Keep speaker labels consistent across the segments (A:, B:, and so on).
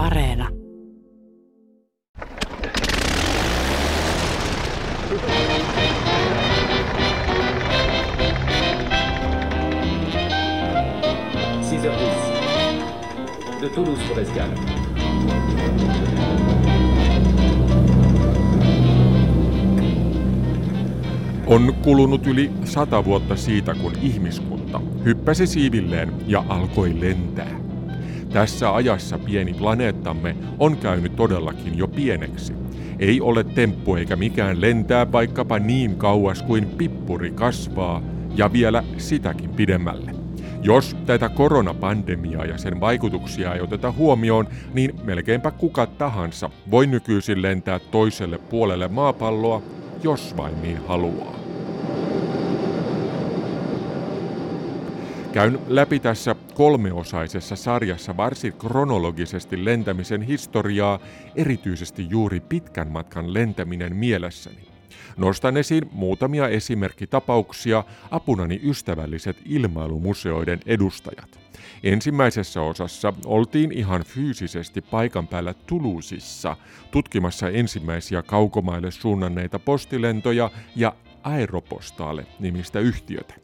A: Areena.
B: de Toulouse pour l'escale.
C: On kulunut yli sata vuotta siitä, kun ihmiskunta hyppäsi siivilleen ja alkoi lentää. Tässä ajassa pieni planeettamme on käynyt todellakin jo pieneksi. Ei ole temppu eikä mikään lentää vaikkapa niin kauas kuin pippuri kasvaa ja vielä sitäkin pidemmälle. Jos tätä koronapandemiaa ja sen vaikutuksia ei oteta huomioon, niin melkeinpä kuka tahansa voi nykyisin lentää toiselle puolelle maapalloa, jos vain niin haluaa. Käyn läpi tässä kolmeosaisessa sarjassa varsin kronologisesti lentämisen historiaa, erityisesti juuri pitkän matkan lentäminen mielessäni. Nostan esiin muutamia esimerkkitapauksia apunani ystävälliset ilmailumuseoiden edustajat. Ensimmäisessä osassa oltiin ihan fyysisesti paikan päällä Toulousissa tutkimassa ensimmäisiä kaukomaille suunnanneita postilentoja ja Aeropostaale nimistä yhtiötä.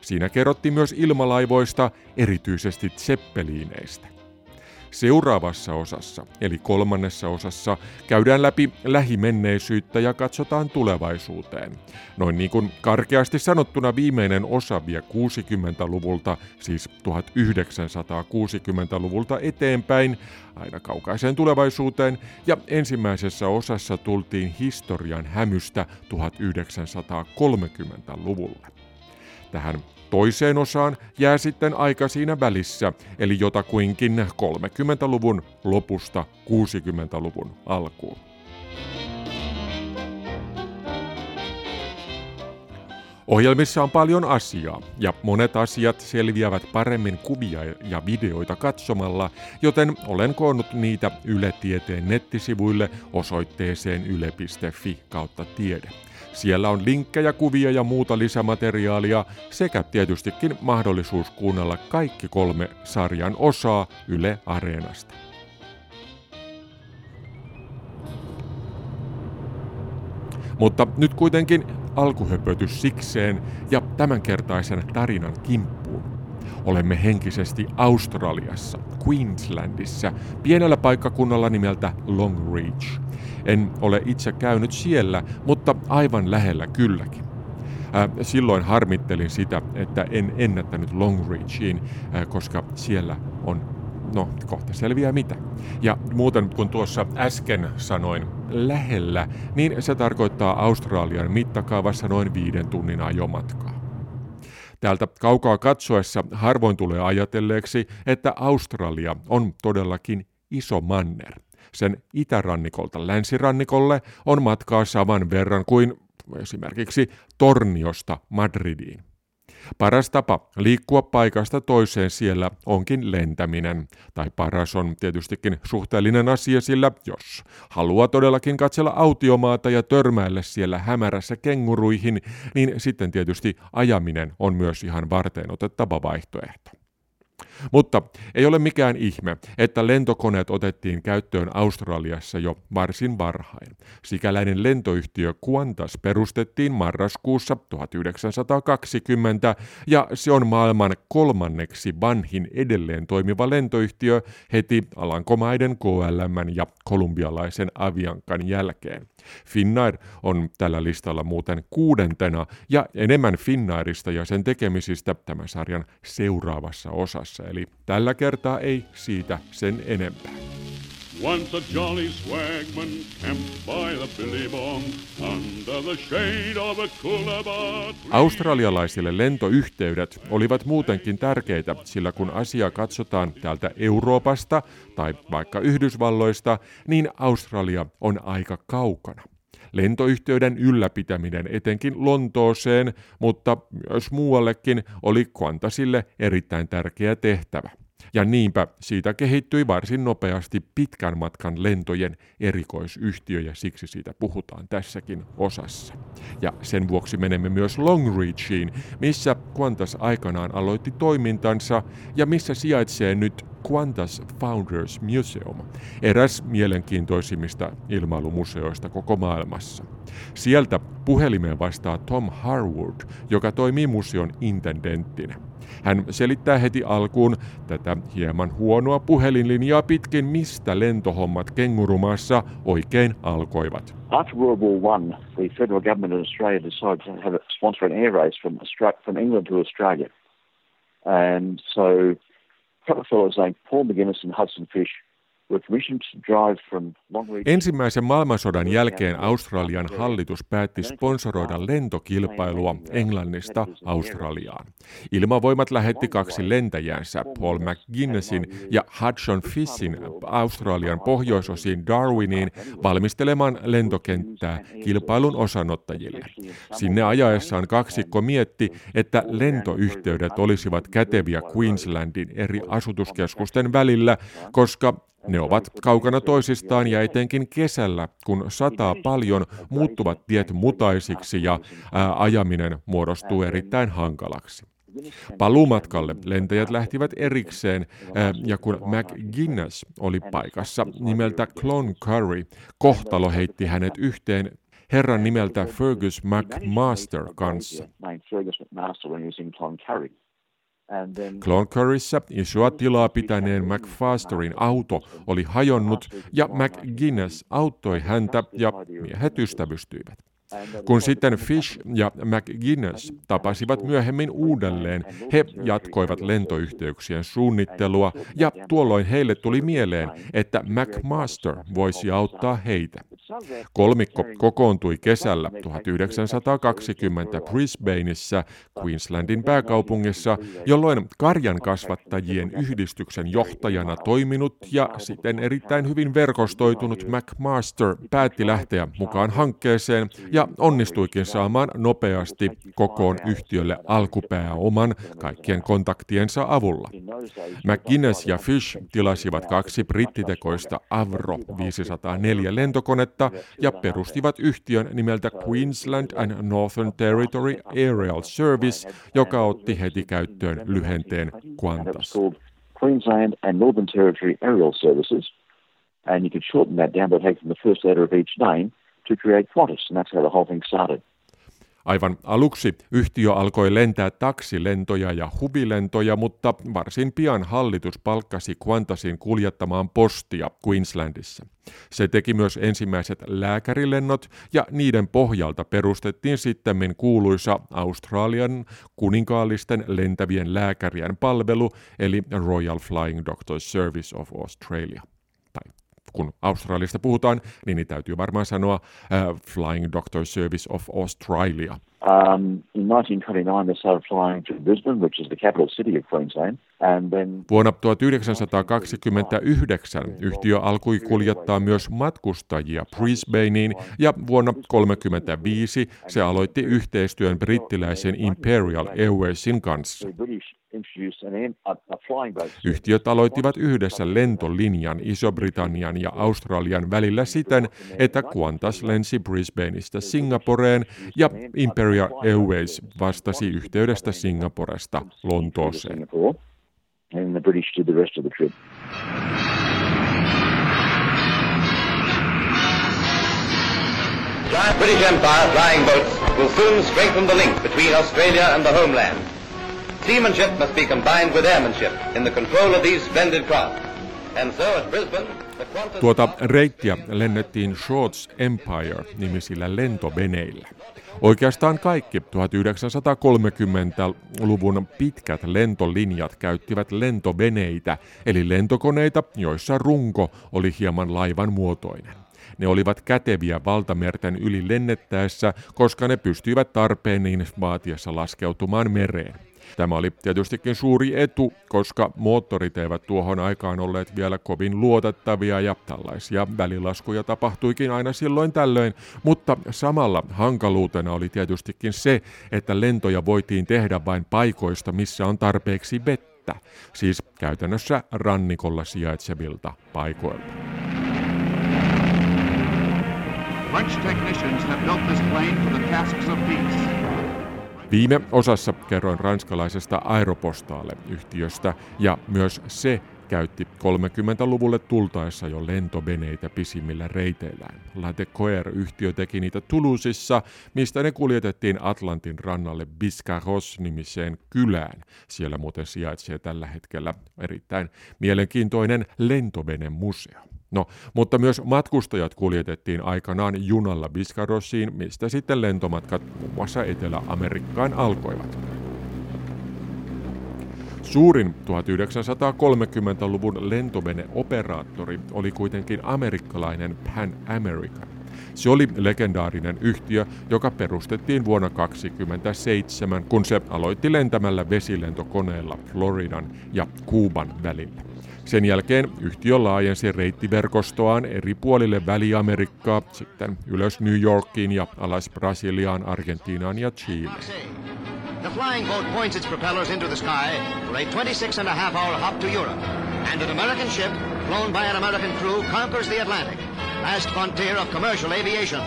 C: Siinä kerrottiin myös ilmalaivoista, erityisesti zeppeliineistä. Seuraavassa osassa, eli kolmannessa osassa, käydään läpi lähimenneisyyttä ja katsotaan tulevaisuuteen. Noin niin kuin karkeasti sanottuna viimeinen osa vie 60-luvulta, siis 1960-luvulta eteenpäin, aina kaukaiseen tulevaisuuteen, ja ensimmäisessä osassa tultiin historian hämystä 1930-luvulle. Tähän Toiseen osaan jää sitten aika siinä välissä, eli jotakuinkin 30-luvun lopusta 60-luvun alkuun. Ohjelmissa on paljon asiaa, ja monet asiat selviävät paremmin kuvia ja videoita katsomalla, joten olen koonnut niitä Yle Tieteen nettisivuille osoitteeseen yle.fi kautta tiede. Siellä on linkkejä, kuvia ja muuta lisämateriaalia sekä tietystikin mahdollisuus kuunnella kaikki kolme sarjan osaa Yle Areenasta. Mutta nyt kuitenkin alkuhöpötys sikseen ja tämänkertaisen tarinan kimppuun. Olemme henkisesti Australiassa, Queenslandissa, pienellä paikkakunnalla nimeltä Longreach. En ole itse käynyt siellä, mutta aivan lähellä kylläkin. Silloin harmittelin sitä, että en ennättänyt Longreachiin, koska siellä on no kohta selviää mitä. Ja muuten kun tuossa äsken sanoin lähellä, niin se tarkoittaa Australian mittakaavassa noin viiden tunnin ajomatkaa. Täältä kaukaa katsoessa harvoin tulee ajatelleeksi, että Australia on todellakin iso manner. Sen itärannikolta länsirannikolle on matkaa saman verran kuin esimerkiksi Torniosta Madridiin. Paras tapa liikkua paikasta toiseen siellä onkin lentäminen. Tai paras on tietystikin suhteellinen asia, sillä jos haluaa todellakin katsella autiomaata ja törmäillä siellä hämärässä kenguruihin, niin sitten tietysti ajaminen on myös ihan varteen otettava vaihtoehto. Mutta ei ole mikään ihme, että lentokoneet otettiin käyttöön Australiassa jo varsin varhain. Sikäläinen lentoyhtiö Qantas perustettiin marraskuussa 1920 ja se on maailman kolmanneksi vanhin edelleen toimiva lentoyhtiö heti Alankomaiden KLM ja kolumbialaisen Aviankan jälkeen. Finnair on tällä listalla muuten kuudentena ja enemmän Finnairista ja sen tekemisistä tämän sarjan seuraavassa osassa, eli tällä kertaa ei siitä sen enempää. Once a jolly swagman camped by the Billy Bong under the shade of a Australialaisille lentoyhteydet olivat muutenkin tärkeitä, sillä kun asia katsotaan täältä Euroopasta tai vaikka Yhdysvalloista, niin Australia on aika kaukana. Lentoyhtiöiden ylläpitäminen etenkin Lontooseen, mutta myös muuallekin oli Qantasille erittäin tärkeä tehtävä. Ja niinpä siitä kehittyi varsin nopeasti pitkän matkan lentojen erikoisyhtiö ja siksi siitä puhutaan tässäkin osassa. Ja sen vuoksi menemme myös Longreachiin, missä Qantas aikanaan aloitti toimintansa ja missä sijaitsee nyt Qantas Founders Museum, eräs mielenkiintoisimmista ilmailumuseoista koko maailmassa. Sieltä puhelimeen vastaa Tom Harwood, joka toimii museon intendenttinä. Hän selittää heti alkuun tätä hieman huonoa puhelinlinjaa pitkin, mistä lentohommat kengurumaassa oikein alkoivat.
A: After World War I, the federal government in Australia decided to have sponsor an air race from, Austra- from England to Australia. And so a couple of fellows named Paul McGuinness and Hudson Fish
C: Ensimmäisen maailmansodan jälkeen Australian hallitus päätti sponsoroida lentokilpailua Englannista Australiaan. Ilmavoimat lähetti kaksi lentäjänsä, Paul McGuinnessin ja Hudson Fishin Australian pohjoisosiin Darwiniin valmistelemaan lentokenttää kilpailun osanottajille. Sinne ajaessaan kaksikko mietti, että lentoyhteydet olisivat käteviä Queenslandin eri asutuskeskusten välillä, koska ne ovat kaukana toisistaan ja etenkin kesällä, kun sataa paljon, muuttuvat tiet mutaisiksi ja ajaminen muodostuu erittäin hankalaksi. Paluumatkalle lentäjät lähtivät erikseen, ja kun McGuinness oli paikassa nimeltä Clon Curry, kohtalo heitti hänet yhteen herran nimeltä Fergus McMaster kanssa. Cloncurryssä isoa tilaa pitäneen McFasterin auto oli hajonnut ja McGuinness auttoi häntä ja miehet ystävystyivät. Kun sitten Fish ja McGuinness tapasivat myöhemmin uudelleen, he jatkoivat lentoyhteyksien suunnittelua ja tuolloin heille tuli mieleen, että McMaster voisi auttaa heitä. Kolmikko kokoontui kesällä 1920 Brisbaneissa, Queenslandin pääkaupungissa, jolloin karjan kasvattajien yhdistyksen johtajana toiminut ja sitten erittäin hyvin verkostoitunut McMaster päätti lähteä mukaan hankkeeseen ja onnistuikin saamaan nopeasti kokoon yhtiölle alkupääoman kaikkien kontaktiensa avulla. McGuinness ja Fish tilasivat kaksi brittitekoista Avro 504 lentokonetta ja perustivat yhtiön nimeltä Queensland and Northern Territory Aerial Service, joka otti heti käyttöön lyhenteen Qantas. Queensland and Northern Territory Aerial Services, and you could shorten that down by taking the first letter of each name – to create Qantas, and that's how the whole thing started. Aivan aluksi yhtiö alkoi lentää taksilentoja ja hubilentoja, mutta varsin pian hallitus palkkasi Qantasin kuljettamaan postia Queenslandissa. Se teki myös ensimmäiset lääkärilennot ja niiden pohjalta perustettiin sitten kuuluisa Australian kuninkaallisten lentävien lääkärien palvelu eli Royal Flying Doctors Service of Australia kun Australiasta puhutaan, niin, niin täytyy varmaan sanoa uh, Flying Doctor Service of Australia. Um, in 1929 they started flying to Brisbane, which is the capital city of Queensland. And then... Vuonna 1929 yhtiö alkoi kuljettaa myös matkustajia Brisbaneen ja vuonna 1935 se aloitti yhteistyön brittiläisen Imperial Airwaysin kanssa. Yhtiöt aloittivat yhdessä lentolinjan Iso-Britannian ja Australian välillä siten, että Qantas lensi Brisbaneista Singaporeen ja Imperial Airways vastasi yhteydestä Singaporesta Lontooseen. British Empire flying boats will soon strengthen the link between Australia and the homeland. Seamanship must be combined with airmanship in the control of these splendid craft. And so at Brisbane, Tuota reittiä lennettiin Shorts Empire-nimisillä lentoveneillä. Oikeastaan kaikki 1930-luvun pitkät lentolinjat käyttivät lentoveneitä, eli lentokoneita, joissa runko oli hieman laivan muotoinen. Ne olivat käteviä valtamerten yli lennettäessä, koska ne pystyivät tarpeen niin vaatiessa laskeutumaan mereen. Tämä oli tietystikin suuri etu, koska moottorit eivät tuohon aikaan olleet vielä kovin luotettavia ja tällaisia välilaskuja tapahtuikin aina silloin tällöin, mutta samalla hankaluutena oli tietystikin se, että lentoja voitiin tehdä vain paikoista, missä on tarpeeksi vettä. siis käytännössä rannikolla sijaitsevilta paikoilta. French technicians have built this plane for the tasks of peace. Viime osassa kerroin ranskalaisesta Aeropostale-yhtiöstä ja myös se käytti 30-luvulle tultaessa jo lentoveneitä pisimmillä reiteillään. La Decoer-yhtiö teki niitä Toulousissa, mistä ne kuljetettiin Atlantin rannalle Biscarros-nimiseen kylään. Siellä muuten sijaitsee tällä hetkellä erittäin mielenkiintoinen lentovenemuseo. No, mutta myös matkustajat kuljetettiin aikanaan junalla Biscarrossiin, mistä sitten lentomatkat muun muassa Etelä-Amerikkaan alkoivat. Suurin 1930-luvun lentoveneoperaattori oli kuitenkin amerikkalainen Pan American. Se oli legendaarinen yhtiö, joka perustettiin vuonna 1927, kun se aloitti lentämällä vesilentokoneella Floridan ja Kuuban välillä. Sen jälkeen yhtiö laajensi reittiverkostoaan eri puolille Väli-Amerikkaa, sitten ylös New Yorkiin ja alas Brasiliaan, Argentiinaan ja Chileen. The flying boat points its propellers into the sky for a 26 and a half hour hop to Europe. And an American ship, flown by an American crew, conquers the Atlantic, last frontier of commercial aviation.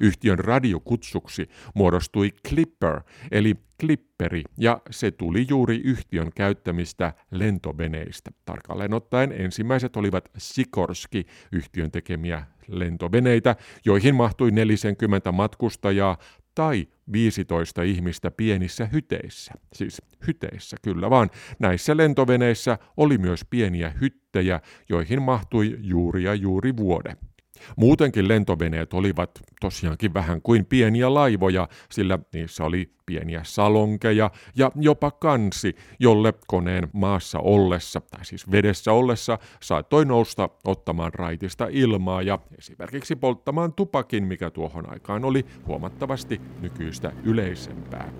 C: Yhtiön radiokutsuksi muodostui Clipper, eli klipperi, ja se tuli juuri yhtiön käyttämistä lentoveneistä. Tarkalleen ottaen ensimmäiset olivat Sikorski, yhtiön tekemiä lentoveneitä, joihin mahtui 40 matkustajaa tai 15 ihmistä pienissä hyteissä. Siis hyteissä, kyllä vaan. Näissä lentoveneissä oli myös pieniä hyttejä, joihin mahtui juuri ja juuri vuode. Muutenkin lentoveneet olivat tosiaankin vähän kuin pieniä laivoja, sillä niissä oli pieniä salonkeja ja jopa kansi, jolle koneen maassa ollessa, tai siis vedessä ollessa, saattoi nousta ottamaan raitista ilmaa ja esimerkiksi polttamaan tupakin, mikä tuohon aikaan oli huomattavasti nykyistä yleisempää.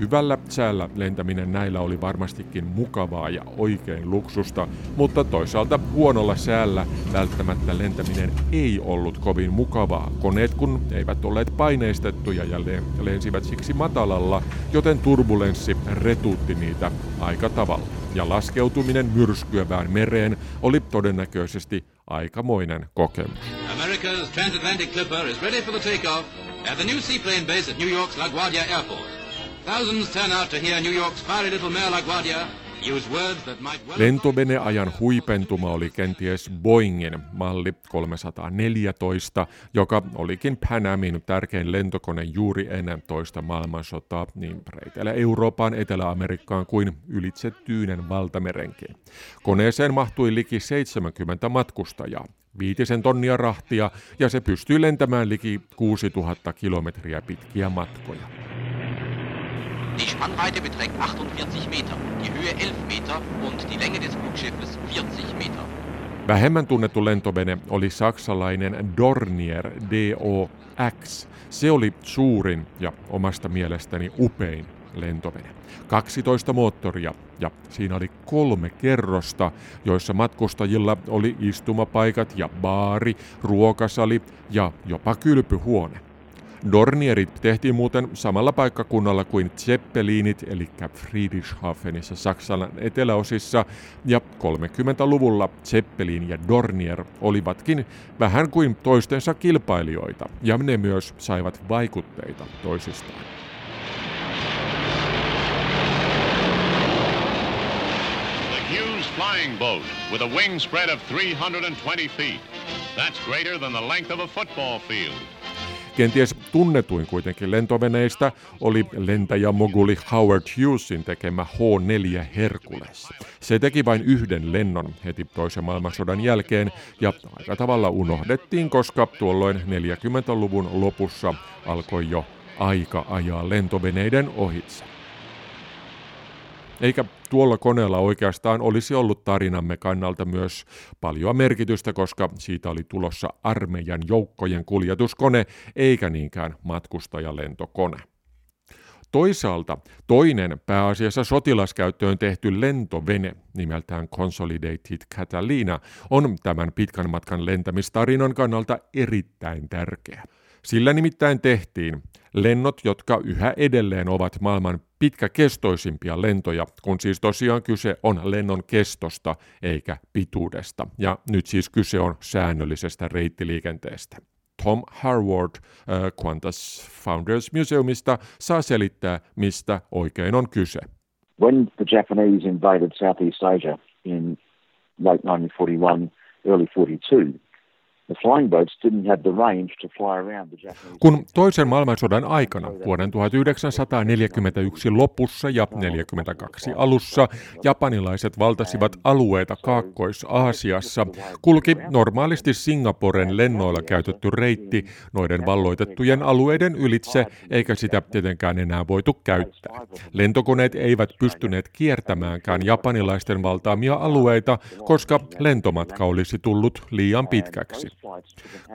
C: Hyvällä säällä lentäminen näillä oli varmastikin mukavaa ja oikein luksusta, mutta toisaalta huonolla säällä välttämättä lentäminen ei ollut kovin mukavaa. Koneet kun eivät olleet paineistettuja ja lensivät siksi matalalla, joten turbulenssi retuutti niitä aika tavalla. Ja laskeutuminen myrskyävään mereen oli todennäköisesti aikamoinen kokemus. America's transatlantic clipper is ready for the takeoff at the new seaplane base at New York's LaGuardia Airport. Thousands turn out to hear New York's fiery little mare LaGuardia Lentoveneajan huipentuma oli kenties Boeingin malli 314, joka olikin Pan Amin tärkein lentokone juuri ennen toista maailmansotaa niin reiteillä Euroopan, Etelä-Amerikkaan kuin ylitse Tyynen valtamerenkin. Koneeseen mahtui liki 70 matkustajaa, viitisen tonnia rahtia ja se pystyi lentämään liki 6000 kilometriä pitkiä matkoja. Die Spannweite beträgt 48 Meter, die Höhe 11 Meter und die Länge des Flugschiffes 40 Meter. Vähemmän tunnettu lentovene oli saksalainen Dornier DOX. Se oli suurin ja omasta mielestäni upein lentovene. 12 moottoria ja siinä oli kolme kerrosta, joissa matkustajilla oli istumapaikat ja baari, ruokasali ja jopa kylpyhuone. Dornierit tehtiin muuten samalla paikkakunnalla kuin Zeppelinit, eli Friedrichshafenissa Saksan eteläosissa, ja 30-luvulla Zeppelin ja Dornier olivatkin vähän kuin toistensa kilpailijoita, ja ne myös saivat vaikutteita toisistaan. flying boat with a wingspread of 320 feet. That's greater than the length of a football field. Kenties tunnetuin kuitenkin lentoveneistä oli lentäjä moguli Howard Hughesin tekemä H-4 Hercules. Se teki vain yhden lennon heti toisen maailmansodan jälkeen ja aika tavalla unohdettiin, koska tuolloin 40-luvun lopussa alkoi jo aika ajaa lentoveneiden ohitse. Eikä tuolla koneella oikeastaan olisi ollut tarinamme kannalta myös paljon merkitystä, koska siitä oli tulossa armeijan joukkojen kuljetuskone, eikä niinkään matkustajalentokone. Toisaalta toinen pääasiassa sotilaskäyttöön tehty lentovene nimeltään Consolidated Catalina on tämän pitkän matkan lentämistarinan kannalta erittäin tärkeä. Sillä nimittäin tehtiin lennot, jotka yhä edelleen ovat maailman pitkäkestoisimpia lentoja, kun siis tosiaan kyse on lennon kestosta eikä pituudesta. Ja nyt siis kyse on säännöllisestä reittiliikenteestä. Tom Harward äh, Qantas Founders Museumista saa selittää, mistä oikein on kyse.
A: When the Japanese invaded Southeast Asia in late 1941, early 42,
C: kun toisen maailmansodan aikana vuoden 1941 lopussa ja 1942 alussa japanilaiset valtasivat alueita Kaakkois-Aasiassa, kulki normaalisti Singaporen lennoilla käytetty reitti noiden valloitettujen alueiden ylitse, eikä sitä tietenkään enää voitu käyttää. Lentokoneet eivät pystyneet kiertämäänkään japanilaisten valtaamia alueita, koska lentomatka olisi tullut liian pitkäksi.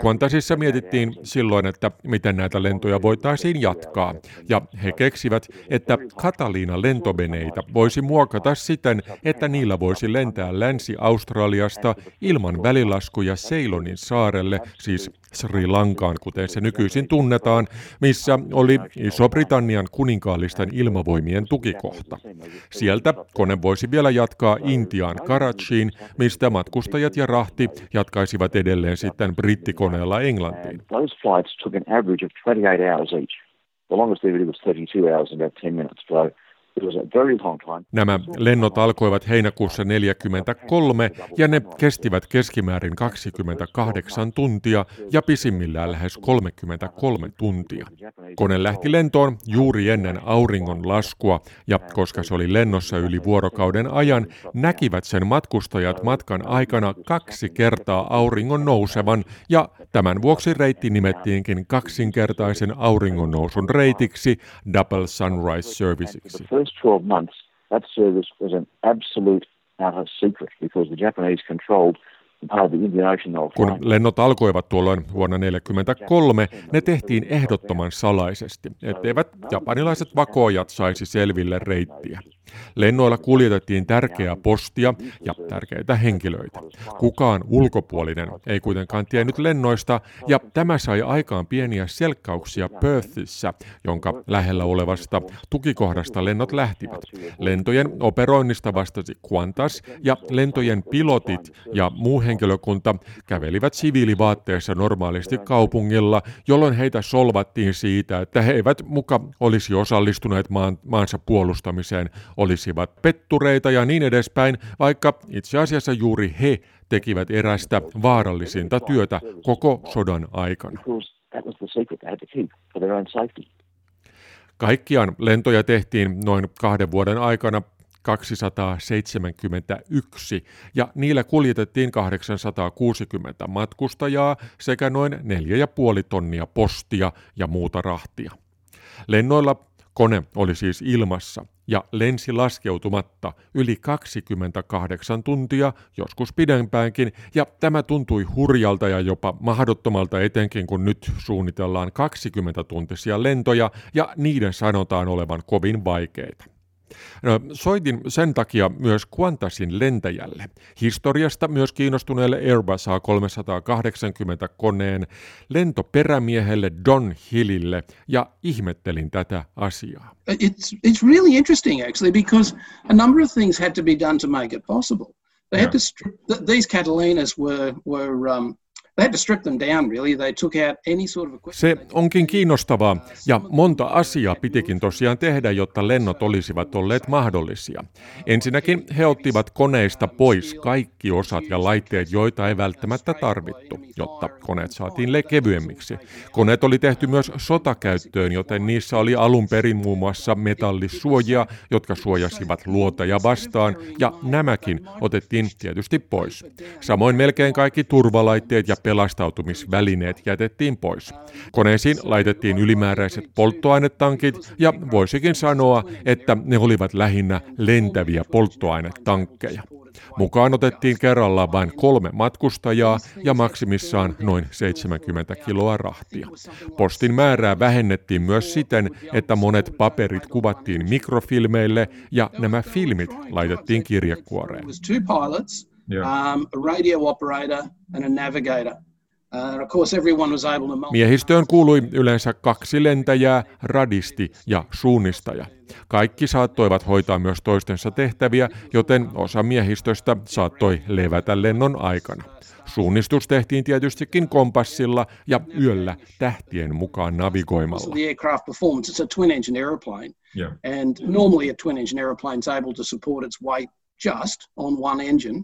C: Qantasissa mietittiin silloin, että miten näitä lentoja voitaisiin jatkaa, ja he keksivät, että Kataliina lentoveneitä voisi muokata siten, että niillä voisi lentää Länsi-Australiasta ilman välilaskuja Ceylonin saarelle, siis Sri Lankaan, kuten se nykyisin tunnetaan, missä oli Iso-Britannian kuninkaallisten ilmavoimien tukikohta. Sieltä kone voisi vielä jatkaa Intiaan Karachiin, mistä matkustajat ja rahti jatkaisivat edelleen sitten brittikoneella Englantiin. Those flights took an average of 28 hours each. The longest was 32 hours and about 10 minutes. Nämä lennot alkoivat heinäkuussa 1943 ja ne kestivät keskimäärin 28 tuntia ja pisimmillään lähes 33 tuntia. Kone lähti lentoon juuri ennen auringon laskua ja koska se oli lennossa yli vuorokauden ajan, näkivät sen matkustajat matkan aikana kaksi kertaa auringon nousevan ja tämän vuoksi reitti nimettiinkin kaksinkertaisen auringon nousun reitiksi Double Sunrise Serviceiksi
A: first 12 months, that service was an absolute utter secret because the Japanese controlled
C: kun lennot alkoivat tuolloin vuonna 1943, ne tehtiin ehdottoman salaisesti, etteivät japanilaiset vakoojat saisi selville reittiä. Lennoilla kuljetettiin tärkeää postia ja tärkeitä henkilöitä. Kukaan ulkopuolinen ei kuitenkaan tiennyt lennoista, ja tämä sai aikaan pieniä selkkauksia Perthissä, jonka lähellä olevasta tukikohdasta lennot lähtivät. Lentojen operoinnista vastasi Qantas, ja lentojen pilotit ja muu henkilökunta kävelivät siviilivaatteissa normaalisti kaupungilla, jolloin heitä solvattiin siitä, että he eivät muka olisi osallistuneet maan, maansa puolustamiseen olisivat pettureita ja niin edespäin, vaikka itse asiassa juuri he tekivät erästä vaarallisinta työtä koko sodan aikana. Kaikkiaan lentoja tehtiin noin kahden vuoden aikana 271 ja niillä kuljetettiin 860 matkustajaa sekä noin 4,5 tonnia postia ja muuta rahtia. Lennoilla Kone oli siis ilmassa ja lensi laskeutumatta yli 28 tuntia, joskus pidempäänkin, ja tämä tuntui hurjalta ja jopa mahdottomalta etenkin kun nyt suunnitellaan 20 tuntisia lentoja ja niiden sanotaan olevan kovin vaikeita. No, soitin sen takia myös Qantasin lentäjälle, historiasta myös kiinnostuneelle Airbus A380 koneen lentoperämiehelle Don Hillille ja ihmettelin tätä asiaa.
D: It's, it's really interesting actually because a number of things had to be done to make it possible. They had to strip, these Catalinas were, were um,
C: se onkin kiinnostavaa, ja monta asiaa pitikin tosiaan tehdä, jotta lennot olisivat olleet mahdollisia. Ensinnäkin he ottivat koneista pois kaikki osat ja laitteet, joita ei välttämättä tarvittu, jotta koneet saatiin kevyemmiksi. Koneet oli tehty myös sotakäyttöön, joten niissä oli alun perin muun muassa metallisuojia, jotka suojasivat luoteja vastaan, ja nämäkin otettiin tietysti pois. Samoin melkein kaikki turvalaitteet ja pelastautumisvälineet jätettiin pois. Koneisiin laitettiin ylimääräiset polttoainetankit ja voisikin sanoa, että ne olivat lähinnä lentäviä polttoainetankkeja. Mukaan otettiin kerrallaan vain kolme matkustajaa ja maksimissaan noin 70 kiloa rahtia. Postin määrää vähennettiin myös siten, että monet paperit kuvattiin mikrofilmeille ja nämä filmit laitettiin kirjekuoreen.
D: Um, a radio operator and a navigator.
C: Miehistöön kuului yleensä kaksi lentäjää, radisti ja suunnistaja. Kaikki saattoivat hoitaa myös toistensa tehtäviä, joten osa miehistöstä saattoi levätä lennon aikana. Suunnistus tehtiin tietystikin kompassilla ja yöllä tähtien mukaan navigoimalla. Yeah. And normally a twin engine airplane is able to support its weight just on one engine.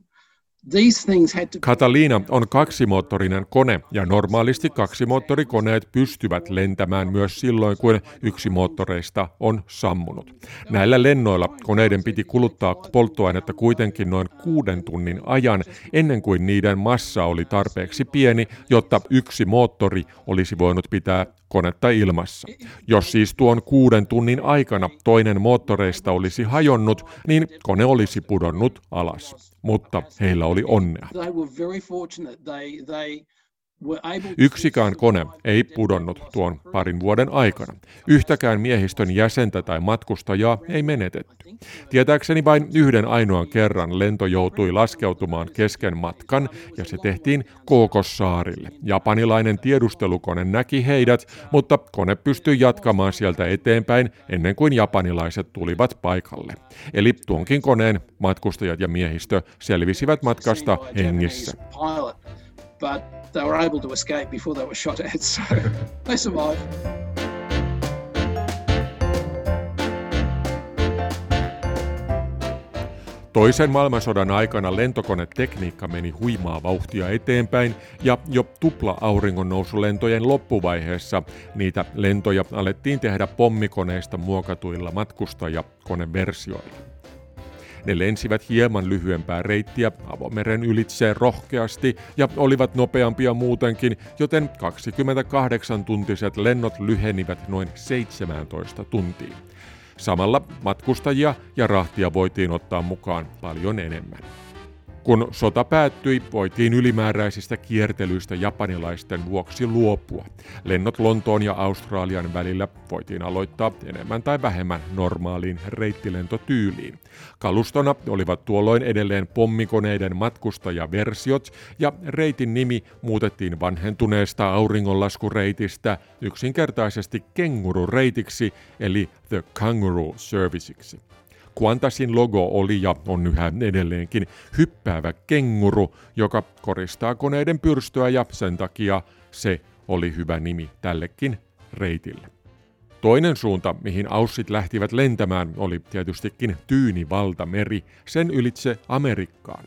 C: Catalina on kaksimoottorinen kone ja normaalisti kaksimoottorikoneet pystyvät lentämään myös silloin, kun yksi moottoreista on sammunut. Näillä lennoilla koneiden piti kuluttaa polttoainetta kuitenkin noin kuuden tunnin ajan ennen kuin niiden massa oli tarpeeksi pieni, jotta yksi moottori olisi voinut pitää konetta ilmassa. Jos siis tuon kuuden tunnin aikana toinen moottoreista olisi hajonnut, niin kone olisi pudonnut alas. Mutta heillä oli onnea. Yksikään kone ei pudonnut tuon parin vuoden aikana. Yhtäkään miehistön jäsentä tai matkustajaa ei menetetty. Tietääkseni vain yhden ainoan kerran lento joutui laskeutumaan kesken matkan ja se tehtiin Kookossaarille. Japanilainen tiedustelukone näki heidät, mutta kone pystyi jatkamaan sieltä eteenpäin ennen kuin japanilaiset tulivat paikalle. Eli tuonkin koneen matkustajat ja miehistö selvisivät matkasta hengissä. But they were able to escape before they were shot at, so they survived. Toisen maailmansodan aikana lentokonetekniikka meni huimaa vauhtia eteenpäin ja jo tupla auringonnousulentojen loppuvaiheessa niitä lentoja alettiin tehdä pommikoneista muokatuilla matkustajakoneversioilla. Ne lensivät hieman lyhyempää reittiä avomeren ylitse rohkeasti ja olivat nopeampia muutenkin, joten 28-tuntiset lennot lyhenivät noin 17 tuntiin. Samalla matkustajia ja rahtia voitiin ottaa mukaan paljon enemmän. Kun sota päättyi, voitiin ylimääräisistä kiertelyistä japanilaisten vuoksi luopua. Lennot Lontoon ja Australian välillä voitiin aloittaa enemmän tai vähemmän normaaliin reittilentotyyliin. Kalustona olivat tuolloin edelleen pommikoneiden matkustajaversiot ja reitin nimi muutettiin vanhentuneesta auringonlaskureitistä yksinkertaisesti kengurureitiksi eli The Kangaroo Serviceiksi. Qantasin logo oli ja on yhä edelleenkin hyppäävä kenguru, joka koristaa koneiden pyrstöä ja sen takia se oli hyvä nimi tällekin reitille. Toinen suunta, mihin aussit lähtivät lentämään, oli tietystikin Tyyni valtameri, sen ylitse Amerikkaan.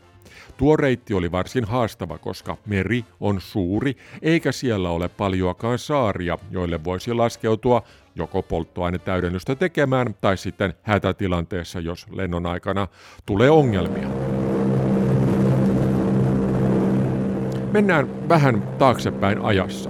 C: Tuo reitti oli varsin haastava, koska meri on suuri, eikä siellä ole paljoakaan saaria, joille voisi laskeutua joko polttoainetäydennystä tekemään tai sitten hätätilanteessa, jos lennon aikana tulee ongelmia. Mennään vähän taaksepäin ajassa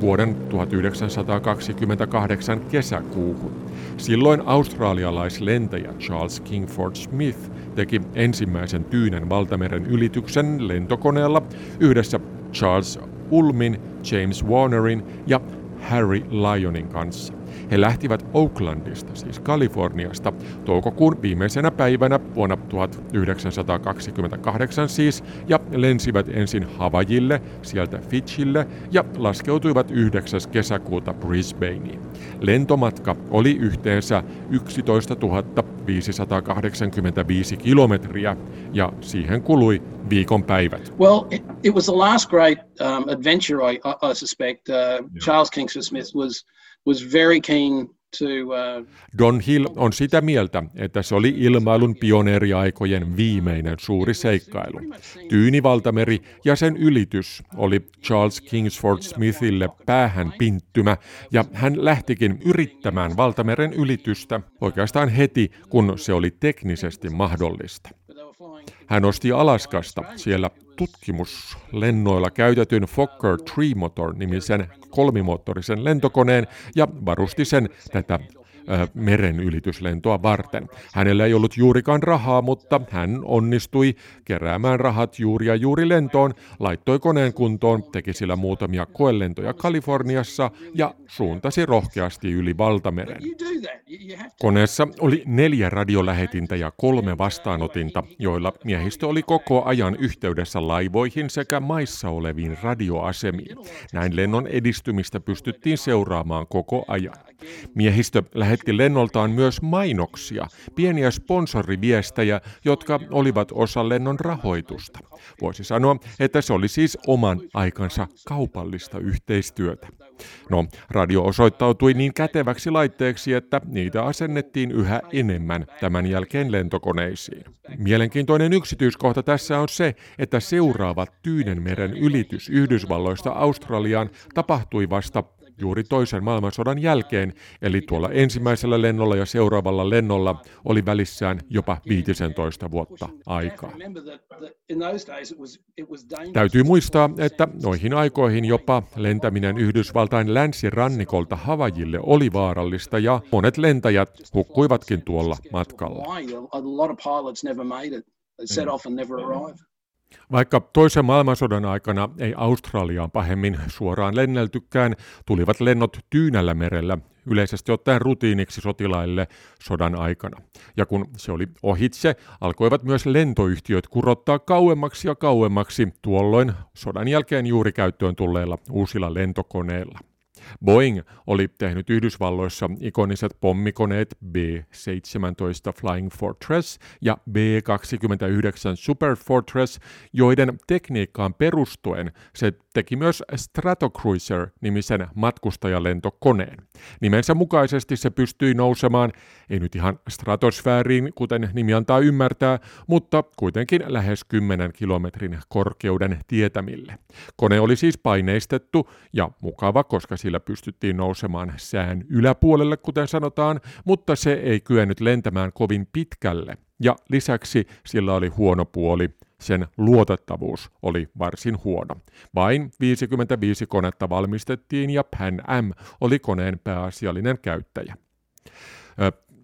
C: vuoden 1928 kesäkuuhun. Silloin australialaislentäjä Charles Kingford Smith teki ensimmäisen Tyynen valtameren ylityksen lentokoneella yhdessä Charles Ulmin, James Warnerin ja Harry Lyonin kanssa. He lähtivät Oaklandista, siis Kaliforniasta, toukokuun viimeisenä päivänä vuonna 1928 siis, ja lensivät ensin Havajille, sieltä Fitchille, ja laskeutuivat 9. kesäkuuta Brisbaneen. Lentomatka oli yhteensä 11 585 kilometriä, ja siihen kului viikon päivät.
D: Well, it, it was the last great um, adventure, I, I suspect. Uh, yeah. Charles Kingsford Smith was was very keen to, uh...
C: Don Hill on sitä mieltä, että se oli ilmailun pioneeriaikojen viimeinen suuri seikkailu. Tyynivaltameri ja sen ylitys oli Charles Kingsford Smithille päähän pinttymä, ja hän lähtikin yrittämään valtameren ylitystä oikeastaan heti, kun se oli teknisesti mahdollista. Hän osti Alaskasta. Siellä tutkimuslennoilla käytetyn Fokker Tree Motor nimisen kolmimoottorisen lentokoneen ja varusti sen tätä meren ylityslentoa varten. Hänellä ei ollut juurikaan rahaa, mutta hän onnistui keräämään rahat juuri ja juuri lentoon, laittoi koneen kuntoon, teki sillä muutamia koelentoja Kaliforniassa ja suuntasi rohkeasti yli valtameren. Koneessa oli neljä radiolähetintä ja kolme vastaanotinta, joilla miehistö oli koko ajan yhteydessä laivoihin sekä maissa oleviin radioasemiin. Näin lennon edistymistä pystyttiin seuraamaan koko ajan. Miehistö lähetti lennoltaan myös mainoksia, pieniä sponsoriviestejä, jotka olivat osa lennon rahoitusta. Voisi sanoa, että se oli siis oman aikansa kaupallista yhteistyötä. No, radio osoittautui niin käteväksi laitteeksi, että niitä asennettiin yhä enemmän tämän jälkeen lentokoneisiin. Mielenkiintoinen yksityiskohta tässä on se, että seuraava Tyynenmeren ylitys Yhdysvalloista Australiaan tapahtui vasta juuri toisen maailmansodan jälkeen, eli tuolla ensimmäisellä lennolla ja seuraavalla lennolla oli välissään jopa 15 vuotta aikaa. Täytyy muistaa, että noihin aikoihin jopa lentäminen Yhdysvaltain länsirannikolta Havajille oli vaarallista ja monet lentäjät hukkuivatkin tuolla matkalla. Vaikka toisen maailmansodan aikana ei Australiaan pahemmin suoraan lenneltykään, tulivat lennot Tyynällä merellä yleisesti ottaen rutiiniksi sotilaille sodan aikana. Ja kun se oli ohitse, alkoivat myös lentoyhtiöt kurottaa kauemmaksi ja kauemmaksi tuolloin sodan jälkeen juuri käyttöön tulleilla uusilla lentokoneilla. Boeing oli tehnyt Yhdysvalloissa ikoniset pommikoneet B-17 Flying Fortress ja B-29 Super Fortress, joiden tekniikkaan perustuen se teki myös Stratocruiser-nimisen matkustajalentokoneen. Nimensä mukaisesti se pystyi nousemaan, ei nyt ihan stratosfääriin, kuten nimi antaa ymmärtää, mutta kuitenkin lähes 10 kilometrin korkeuden tietämille. Kone oli siis paineistettu ja mukava, koska sillä pystyttiin nousemaan sään yläpuolelle, kuten sanotaan, mutta se ei kyennyt lentämään kovin pitkälle. Ja lisäksi sillä oli huono puoli, sen luotettavuus oli varsin huono. Vain 55 konetta valmistettiin ja Pan Am oli koneen pääasiallinen käyttäjä.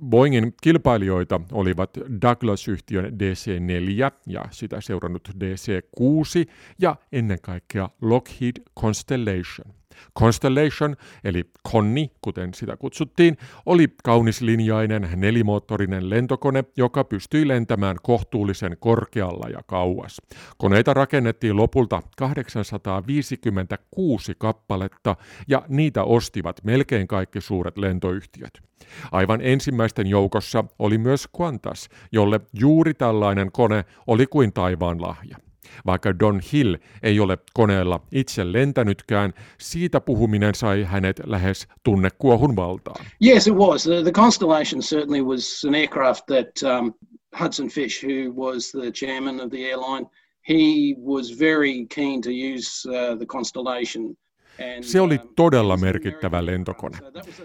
C: Boeingin kilpailijoita olivat Douglas-yhtiön DC-4 ja sitä seurannut DC-6 ja ennen kaikkea Lockheed Constellation. Constellation, eli Konni, kuten sitä kutsuttiin, oli kaunislinjainen nelimoottorinen lentokone, joka pystyi lentämään kohtuullisen korkealla ja kauas. Koneita rakennettiin lopulta 856 kappaletta ja niitä ostivat melkein kaikki suuret lentoyhtiöt. Aivan ensimmäisten joukossa oli myös Qantas, jolle juuri tällainen kone oli kuin taivaan lahja. Vaikka Don Hill ei ole koneella itse lentänytkään, siitä puhuminen sai hänet lähes tunnekuohun valtaan.
D: Yes, it was. The, the Constellation certainly was an aircraft that um, Hudson Fish, who was the chairman of the airline, he was very keen to use uh, the Constellation
C: se oli todella merkittävä lentokone.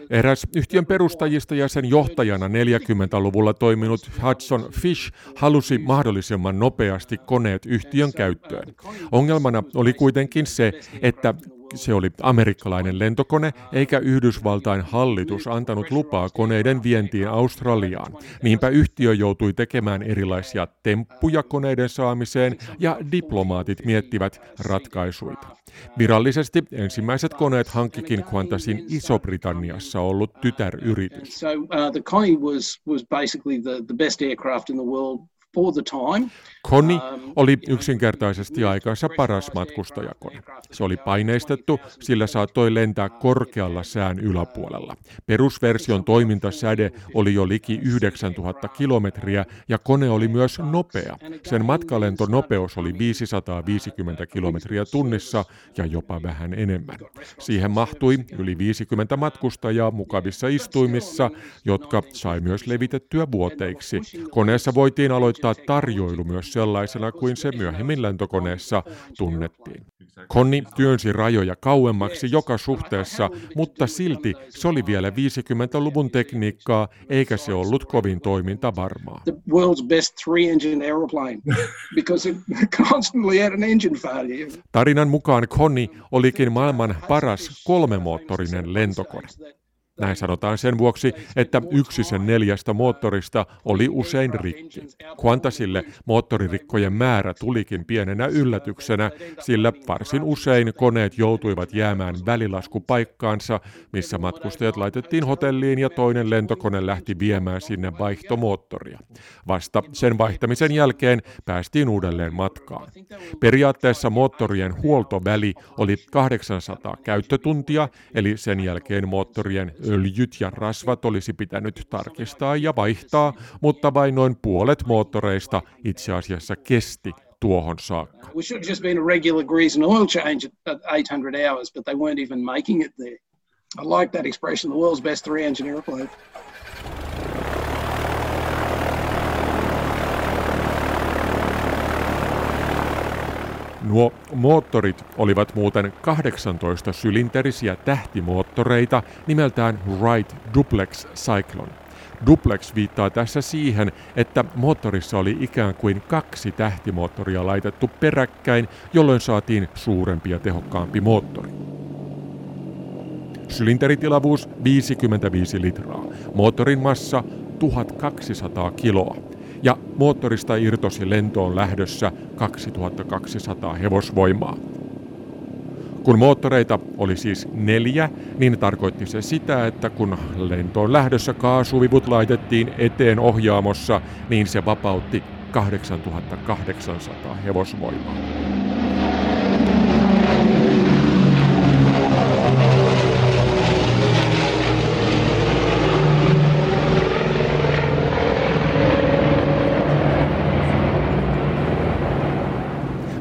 C: Eräs yhtiön perustajista ja sen johtajana 40-luvulla toiminut Hudson Fish halusi mahdollisimman nopeasti koneet yhtiön käyttöön. Ongelmana oli kuitenkin se, että se oli amerikkalainen lentokone, eikä Yhdysvaltain hallitus antanut lupaa koneiden vientiin Australiaan. Niinpä yhtiö joutui tekemään erilaisia temppuja koneiden saamiseen ja diplomaatit miettivät ratkaisuja. Virallisesti ensimmäiset koneet hankkikin Qantasin Iso-Britanniassa ollut tytäryritys. So, uh, the was, was basically the, the best aircraft in the world Koni um, oli yksinkertaisesti aikansa paras matkustajakone. Se oli paineistettu, sillä saattoi lentää korkealla sään yläpuolella. Perusversion toimintasäde oli jo liki 9000 kilometriä ja kone oli myös nopea. Sen matkalentonopeus oli 550 kilometriä tunnissa ja jopa vähän enemmän. Siihen mahtui yli 50 matkustajaa mukavissa istuimissa, jotka sai myös levitettyä vuoteiksi. Koneessa voitiin aloittaa ottaa tarjoilu myös sellaisena kuin se myöhemmin lentokoneessa tunnettiin. Konni työnsi rajoja kauemmaksi joka suhteessa, mutta silti se oli vielä 50-luvun tekniikkaa, eikä se ollut kovin toimintavarmaa. Tarinan mukaan Konni olikin maailman paras kolmemoottorinen lentokone. Näin sanotaan sen vuoksi, että yksi sen neljästä moottorista oli usein rikki. Quantasille moottoririkkojen määrä tulikin pienenä yllätyksenä, sillä varsin usein koneet joutuivat jäämään välilaskupaikkaansa, missä matkustajat laitettiin hotelliin ja toinen lentokone lähti viemään sinne vaihtomoottoria. Vasta sen vaihtamisen jälkeen päästiin uudelleen matkaan. Periaatteessa moottorien huoltoväli oli 800 käyttötuntia, eli sen jälkeen moottorien öljyt ja rasvat olisi pitänyt tarkistaa ja vaihtaa, mutta vain noin puolet moottoreista itse asiassa kesti tuohon saakka. We should just been a regular grease and oil change at 800 hours, but they weren't even making it there. I like that expression, the world's best three-engine airplane. Nuo moottorit olivat muuten 18 sylinterisiä tähtimoottoreita nimeltään Wright Duplex Cyclone. Duplex viittaa tässä siihen, että moottorissa oli ikään kuin kaksi tähtimoottoria laitettu peräkkäin, jolloin saatiin suurempi ja tehokkaampi moottori. Sylinteritilavuus 55 litraa, moottorin massa 1200 kiloa ja moottorista irtosi lentoon lähdössä 2200 hevosvoimaa. Kun moottoreita oli siis neljä, niin tarkoitti se sitä, että kun lentoon lähdössä kaasuvivut laitettiin eteen ohjaamossa, niin se vapautti 8800 hevosvoimaa.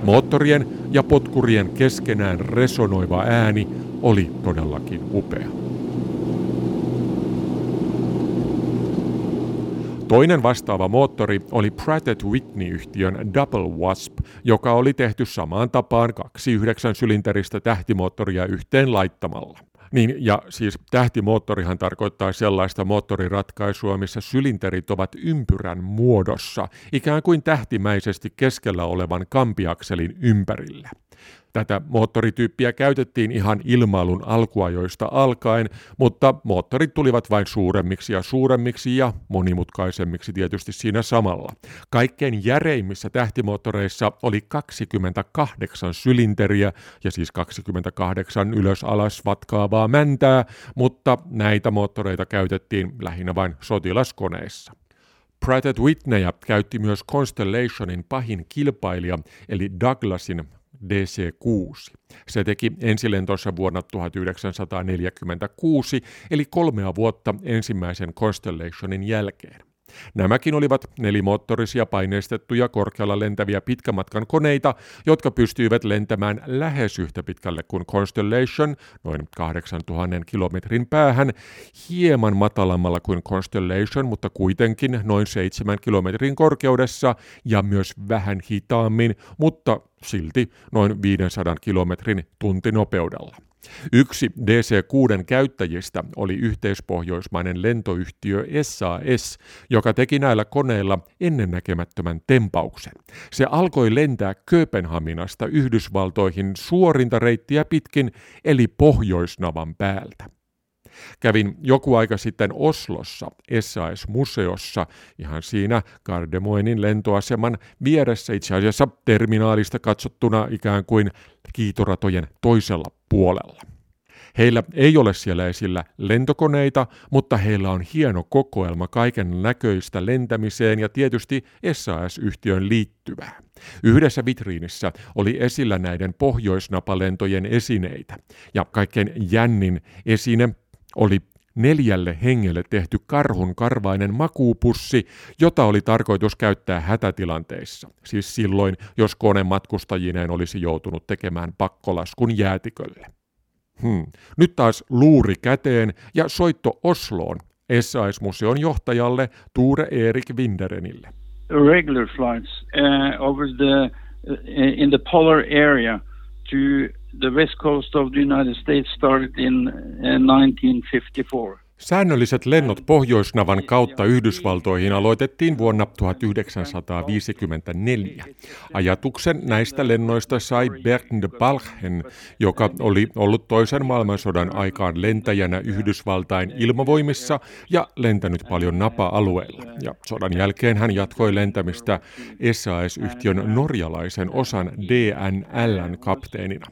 C: Moottorien ja potkurien keskenään resonoiva ääni oli todellakin upea. Toinen vastaava moottori oli Pratt Whitney-yhtiön Double Wasp, joka oli tehty samaan tapaan kaksi yhdeksän sylinteristä tähtimoottoria yhteen laittamalla. Niin, ja siis tähtimoottorihan tarkoittaa sellaista moottoriratkaisua, missä sylinterit ovat ympyrän muodossa, ikään kuin tähtimäisesti keskellä olevan kampiakselin ympärillä. Tätä moottorityyppiä käytettiin ihan ilmailun alkuajoista alkaen, mutta moottorit tulivat vain suuremmiksi ja suuremmiksi ja monimutkaisemmiksi tietysti siinä samalla. Kaikkein järeimmissä tähtimoottoreissa oli 28 sylinteriä ja siis 28 ylös-alas vatkaavaa mäntää, mutta näitä moottoreita käytettiin lähinnä vain sotilaskoneissa. Pratt Whitney käytti myös Constellationin pahin kilpailija, eli Douglasin DC-6. Se teki ensilentonsa vuonna 1946, eli kolmea vuotta ensimmäisen Constellationin jälkeen. Nämäkin olivat nelimoottorisia paineistettuja korkealla lentäviä pitkämatkan koneita, jotka pystyivät lentämään lähes yhtä pitkälle kuin Constellation, noin 8000 kilometrin päähän, hieman matalammalla kuin Constellation, mutta kuitenkin noin 7 kilometrin korkeudessa ja myös vähän hitaammin, mutta silti noin 500 kilometrin tuntinopeudella. Yksi DC-6 käyttäjistä oli yhteispohjoismainen lentoyhtiö SAS, joka teki näillä koneilla ennennäkemättömän tempauksen. Se alkoi lentää Kööpenhaminasta Yhdysvaltoihin suorinta reittiä pitkin, eli Pohjoisnavan päältä. Kävin joku aika sitten Oslossa SAS-museossa, ihan siinä Gardemoinin lentoaseman vieressä itse asiassa terminaalista katsottuna ikään kuin kiitoratojen toisella puolella. Heillä ei ole siellä esillä lentokoneita, mutta heillä on hieno kokoelma kaiken näköistä lentämiseen ja tietysti SAS-yhtiön liittyvää. Yhdessä vitriinissä oli esillä näiden pohjoisnapalentojen esineitä, ja kaikkein jännin esine oli neljälle hengelle tehty karhun karvainen makuupussi, jota oli tarkoitus käyttää hätätilanteissa, siis silloin, jos kone matkustajineen olisi joutunut tekemään pakkolaskun jäätikölle. Hmm. Nyt taas luuri käteen ja soitto Osloon SAS-museon johtajalle Tuure Erik Winderenille.
E: Regular flights uh, over the, uh, in the polar area to the west coast of the United States started in uh, 1954.
C: Säännölliset lennot Pohjoisnavan kautta Yhdysvaltoihin aloitettiin vuonna 1954. Ajatuksen näistä lennoista sai Bernd Balchen, joka oli ollut toisen maailmansodan aikaan lentäjänä Yhdysvaltain ilmavoimissa ja lentänyt paljon napa-alueella. Ja sodan jälkeen hän jatkoi lentämistä SAS-yhtiön norjalaisen osan DNLn kapteenina.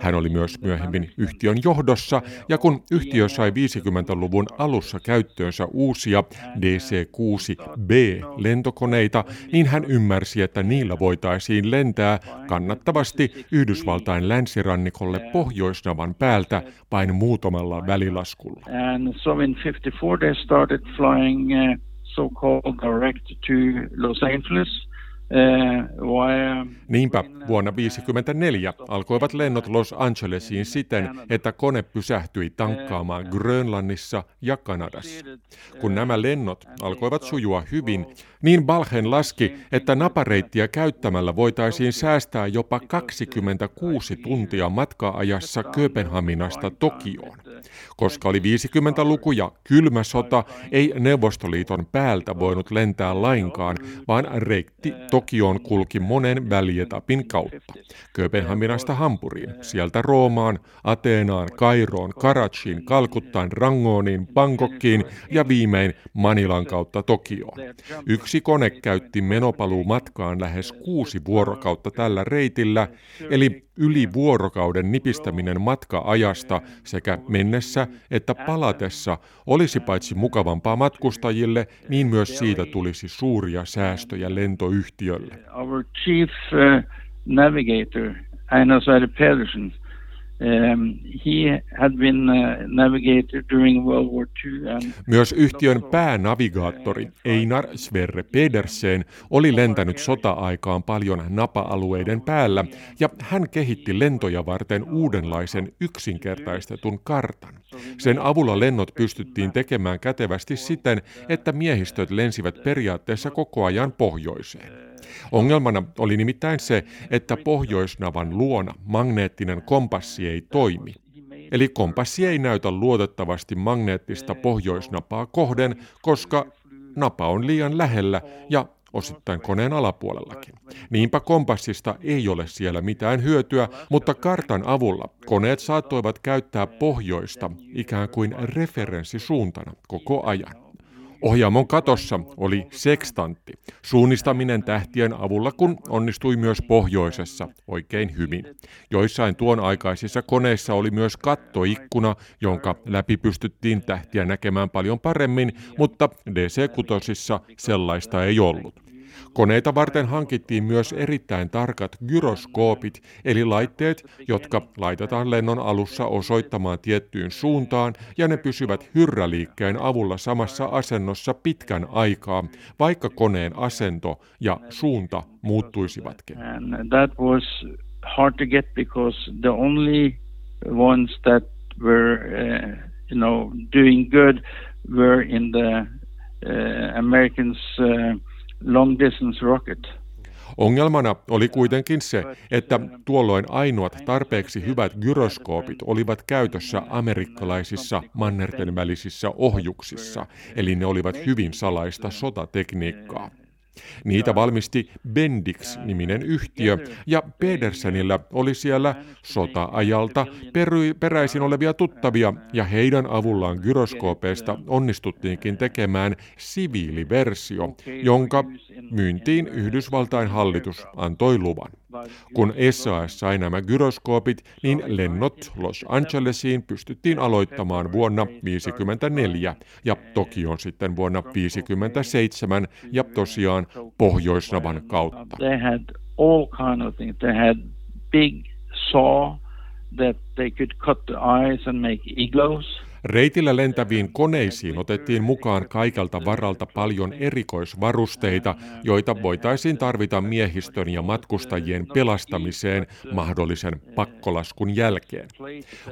C: Hän oli myös myöhemmin yhtiön johdossa, ja kun yhtiö sai 50-luvun alussa käyttöönsä uusia DC-6B-lentokoneita, niin hän ymmärsi, että niillä voitaisiin lentää kannattavasti Yhdysvaltain länsirannikolle Pohjoisnavan päältä vain muutamalla välilaskulla. And so in 54 they started flying uh, so-called direct to Los Angeles. Niinpä vuonna 1954 alkoivat lennot Los Angelesiin siten, että kone pysähtyi tankkaamaan Grönlannissa ja Kanadassa. Kun nämä lennot alkoivat sujua hyvin, niin Balhen laski, että napareittiä käyttämällä voitaisiin säästää jopa 26 tuntia matka-ajassa Kööpenhaminasta Tokioon. Koska oli 50-luku ja kylmä sota, ei Neuvostoliiton päältä voinut lentää lainkaan, vaan reitti Tokioon kulki monen välietapin kautta. Kööpenhaminasta Hampuriin, sieltä Roomaan, Ateenaan, Kairoon, Karachiin, Kalkuttaan, Rangooniin, Bangkokkiin ja viimein Manilan kautta Tokioon. Yksi kone käytti menopaluu matkaan lähes kuusi vuorokautta tällä reitillä, eli yli vuorokauden nipistäminen matka-ajasta sekä mennessä että palatessa olisi paitsi mukavampaa matkustajille, niin myös siitä tulisi suuria säästöjä lentoyhtiölle. Our chief uh, navigator, Einar Pedersen, Um, uh, Myös yhtiön päänavigaattori Einar Sverre Pedersen oli lentänyt sota-aikaan paljon napa-alueiden päällä ja hän kehitti lentoja varten uudenlaisen yksinkertaistetun kartan. Sen avulla lennot pystyttiin tekemään kätevästi siten, että miehistöt lensivät periaatteessa koko ajan pohjoiseen. Ongelmana oli nimittäin se, että pohjoisnavan luona magneettinen kompassi ei toimi. Eli kompassi ei näytä luotettavasti magneettista pohjoisnapaa kohden, koska napa on liian lähellä ja osittain koneen alapuolellakin. Niinpä kompassista ei ole siellä mitään hyötyä, mutta kartan avulla koneet saattoivat käyttää pohjoista ikään kuin referenssisuuntana koko ajan. Ohjaamon katossa oli sekstantti, suunnistaminen tähtien avulla, kun onnistui myös pohjoisessa oikein hyvin. Joissain tuon aikaisissa koneissa oli myös kattoikkuna, jonka läpi pystyttiin tähtiä näkemään paljon paremmin, mutta DC-kutosissa sellaista ei ollut. Koneita varten hankittiin myös erittäin tarkat gyroskoopit, eli laitteet, jotka laitetaan lennon alussa osoittamaan tiettyyn suuntaan, ja ne pysyvät hyrräliikkeen avulla samassa asennossa pitkän aikaa, vaikka koneen asento ja suunta muuttuisivatkin. hard to get because the only ones that were, uh, you know, doing good were in the uh, Americans uh, long distance rocket. Ongelmana oli kuitenkin se, että tuolloin ainoat tarpeeksi hyvät gyroskoopit olivat käytössä amerikkalaisissa mannerten välisissä ohjuksissa, eli ne olivat hyvin salaista sotatekniikkaa. Niitä valmisti Bendix-niminen yhtiö, ja Pedersenillä oli siellä sota-ajalta peräisin olevia tuttavia, ja heidän avullaan gyroskoopeista onnistuttiinkin tekemään siviiliversio, jonka myyntiin Yhdysvaltain hallitus antoi luvan. Kun SAS sai nämä gyroskoopit, niin lennot Los Angelesiin pystyttiin aloittamaan vuonna 1954 ja Tokioon sitten vuonna 1957 ja tosiaan Pohjoisnavan kautta. They had all kind of things. They had big saw that they could cut the eyes and make igloos. Reitillä lentäviin koneisiin otettiin mukaan kaikalta varalta paljon erikoisvarusteita, joita voitaisiin tarvita miehistön ja matkustajien pelastamiseen mahdollisen pakkolaskun jälkeen.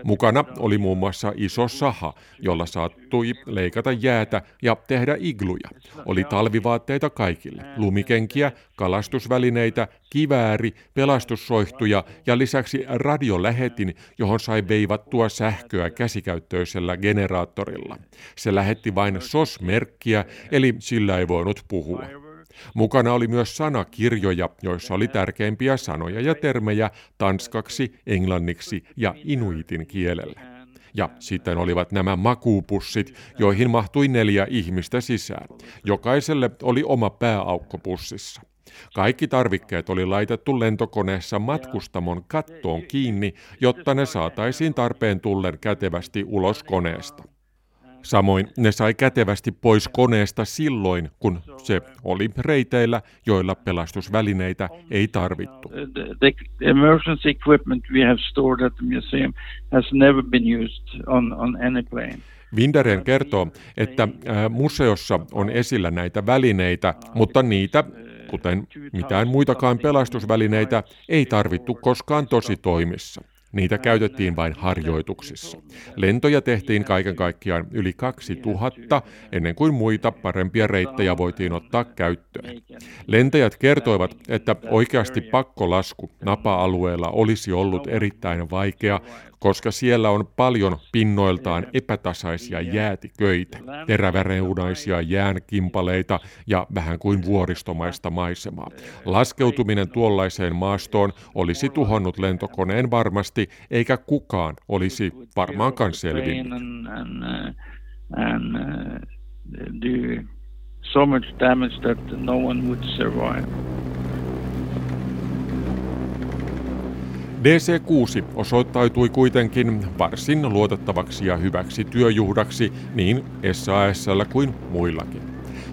C: Mukana oli muun muassa iso saha, jolla saattui leikata jäätä ja tehdä igluja. Oli talvivaatteita kaikille, lumikenkiä, kalastusvälineitä, kivääri, pelastussoihtuja ja lisäksi radiolähetin, johon sai veivattua sähköä käsikäyttöisellä generaattorilla. Se lähetti vain SOS-merkkiä, eli sillä ei voinut puhua. Mukana oli myös sanakirjoja, joissa oli tärkeimpiä sanoja ja termejä tanskaksi, englanniksi ja inuitin kielellä. Ja sitten olivat nämä makuupussit, joihin mahtui neljä ihmistä sisään. Jokaiselle oli oma pääaukko pussissa. Kaikki tarvikkeet oli laitettu lentokoneessa matkustamon kattoon kiinni, jotta ne saataisiin tarpeen tullen kätevästi ulos koneesta. Samoin ne sai kätevästi pois koneesta silloin, kun se oli reiteillä, joilla pelastusvälineitä ei tarvittu. Vinderen kertoo, että museossa on esillä näitä välineitä, mutta niitä, kuten mitään muitakaan pelastusvälineitä, ei tarvittu koskaan tositoimissa. Niitä käytettiin vain harjoituksissa. Lentoja tehtiin kaiken kaikkiaan yli 2000 ennen kuin muita parempia reittejä voitiin ottaa käyttöön. Lentäjät kertoivat, että oikeasti pakkolasku Napa-alueella olisi ollut erittäin vaikea, koska siellä on paljon pinnoiltaan epätasaisia jäätiköitä, teräväreunaisia jäänkimpaleita ja vähän kuin vuoristomaista maisemaa. Laskeutuminen tuollaiseen maastoon olisi tuhonnut lentokoneen varmasti, eikä kukaan olisi varmaankaan selvinnyt. So much damage that no one would survive. DC-6 osoittautui kuitenkin varsin luotettavaksi ja hyväksi työjuhdaksi niin SASL kuin muillakin.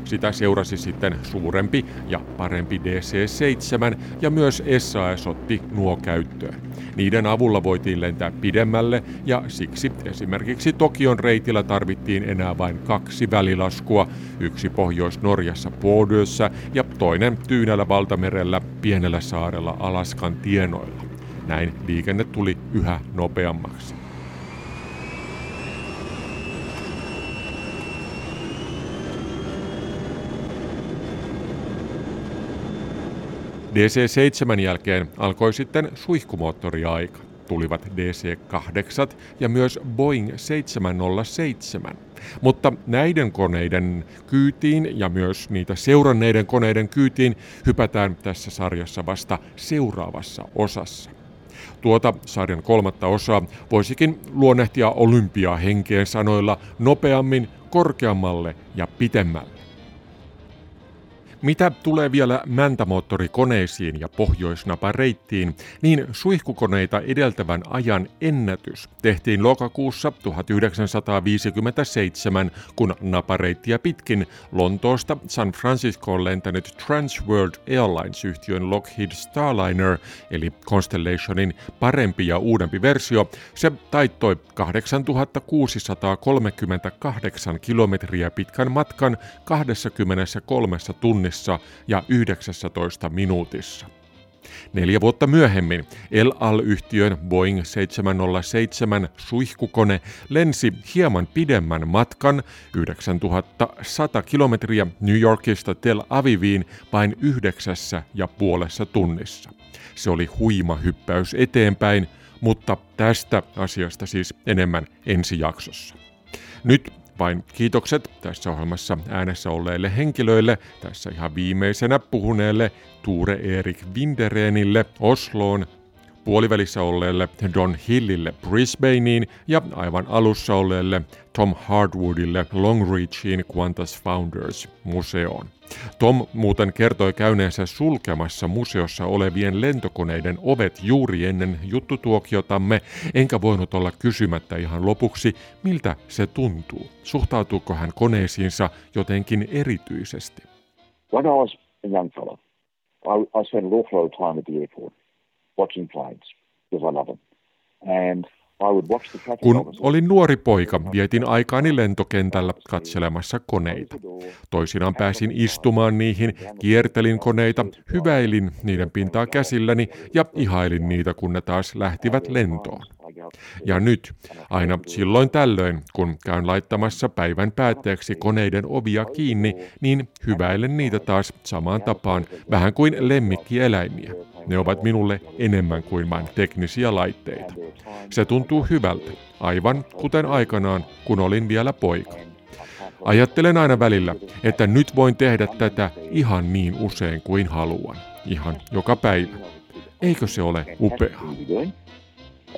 C: Sitä seurasi sitten suurempi ja parempi DC-7 ja myös SAS otti nuo käyttöön. Niiden avulla voitiin lentää pidemmälle ja siksi esimerkiksi Tokion reitillä tarvittiin enää vain kaksi välilaskua, yksi Pohjois-Norjassa Pordössä ja toinen Tyynällä valtamerellä pienellä saarella Alaskan tienoilla. Näin liikenne tuli yhä nopeammaksi. DC-7 jälkeen alkoi sitten suihkumoottoriaika. Tulivat DC-8 ja myös Boeing 707. Mutta näiden koneiden kyytiin ja myös niitä seuranneiden koneiden kyytiin hypätään tässä sarjassa vasta seuraavassa osassa. Tuota sarjan kolmatta osaa voisikin luonnehtia olympiahenkeen sanoilla nopeammin, korkeammalle ja pitemmälle. Mitä tulee vielä mäntämoottorikoneisiin ja pohjoisnapareittiin, niin suihkukoneita edeltävän ajan ennätys tehtiin lokakuussa 1957, kun napareittiä pitkin Lontoosta San Franciscoon lentänyt Transworld Airlines-yhtiön Lockheed Starliner, eli Constellationin parempi ja uudempi versio, se taittoi 8638 kilometriä pitkän matkan 23 tunnissa tunnissa ja 19 minuutissa. Neljä vuotta myöhemmin El Al-yhtiön Boeing 707 suihkukone lensi hieman pidemmän matkan 9100 kilometriä New Yorkista Tel Aviviin vain yhdeksässä ja puolessa tunnissa. Se oli huima hyppäys eteenpäin, mutta tästä asiasta siis enemmän ensi jaksossa. Nyt vain kiitokset tässä ohjelmassa äänessä olleille henkilöille, tässä ihan viimeisenä puhuneelle Tuure Erik Winderenille Osloon, puolivälissä olleelle Don Hillille Brisbaneen ja aivan alussa olleelle Tom Hardwoodille Longreachiin Qantas Founders museoon. Tom muuten kertoi käyneensä sulkemassa museossa olevien lentokoneiden ovet juuri ennen juttutuokiotamme, enkä voinut olla kysymättä ihan lopuksi, miltä se tuntuu. Suhtautuuko hän koneisiinsa jotenkin erityisesti?
A: When I was a young fellow, I, I spent awful lot of time at the airport watching planes because I love them. And
C: kun olin nuori poika, vietin aikaani lentokentällä katselemassa koneita. Toisinaan pääsin istumaan niihin, kiertelin koneita, hyväilin niiden pintaa käsilläni ja ihailin niitä, kun ne taas lähtivät lentoon. Ja nyt, aina silloin tällöin, kun käyn laittamassa päivän päätteeksi koneiden ovia kiinni, niin hyväilen niitä taas samaan tapaan, vähän kuin lemmikkieläimiä. Ne ovat minulle enemmän kuin vain teknisiä laitteita. Se tuntuu hyvältä, aivan kuten aikanaan, kun olin vielä poika. Ajattelen aina välillä, että nyt voin tehdä tätä ihan niin usein kuin haluan. Ihan joka päivä. Eikö se ole upeaa?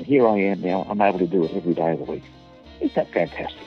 C: Here I am now. I'm able to do it every day of the week. Isn't that fantastic?